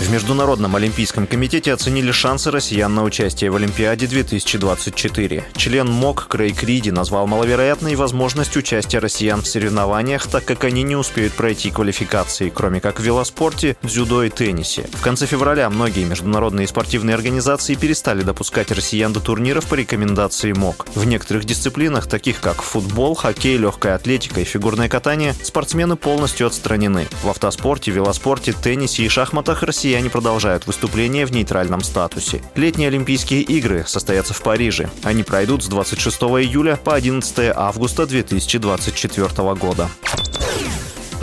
В Международном олимпийском комитете оценили шансы россиян на участие в Олимпиаде 2024. Член МОК Крейг Риди назвал маловероятной возможность участия россиян в соревнованиях, так как они не успеют пройти квалификации, кроме как в велоспорте, дзюдо и теннисе. В конце февраля многие международные спортивные организации перестали допускать россиян до турниров по рекомендации МОК. В некоторых дисциплинах, таких как футбол, хоккей, легкая атлетика и фигурное катание, спортсмены полностью отстранены. В автоспорте, велоспорте, теннисе и шахматах россияне россияне продолжают выступление в нейтральном статусе. Летние Олимпийские игры состоятся в Париже. Они пройдут с 26 июля по 11 августа 2024 года.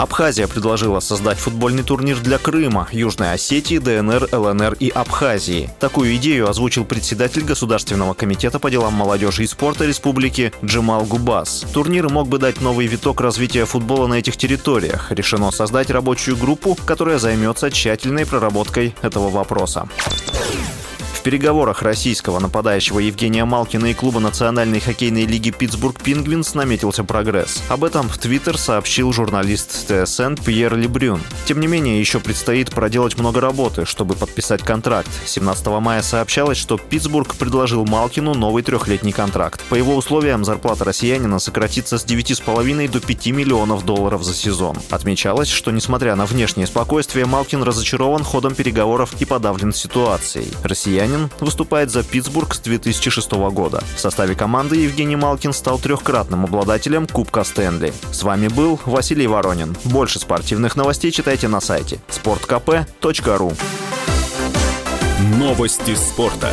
Абхазия предложила создать футбольный турнир для Крыма, Южной Осетии, ДНР, ЛНР и Абхазии. Такую идею озвучил председатель Государственного комитета по делам молодежи и спорта республики Джемал Губас. Турнир мог бы дать новый виток развития футбола на этих территориях. Решено создать рабочую группу, которая займется тщательной проработкой этого вопроса. В переговорах российского нападающего Евгения Малкина и клуба Национальной хоккейной лиги Питтсбург Пингвинс наметился прогресс. Об этом в Твиттер сообщил журналист ТСН Пьер Лебрюн. Тем не менее, еще предстоит проделать много работы, чтобы подписать контракт. 17 мая сообщалось, что Питтсбург предложил Малкину новый трехлетний контракт. По его условиям, зарплата россиянина сократится с 9,5 до 5 миллионов долларов за сезон. Отмечалось, что несмотря на внешнее спокойствие, Малкин разочарован ходом переговоров и подавлен ситуацией. Россияне россиянин, выступает за Питтсбург с 2006 года. В составе команды Евгений Малкин стал трехкратным обладателем Кубка Стэнли. С вами был Василий Воронин. Больше спортивных новостей читайте на сайте sportkp.ru Новости спорта.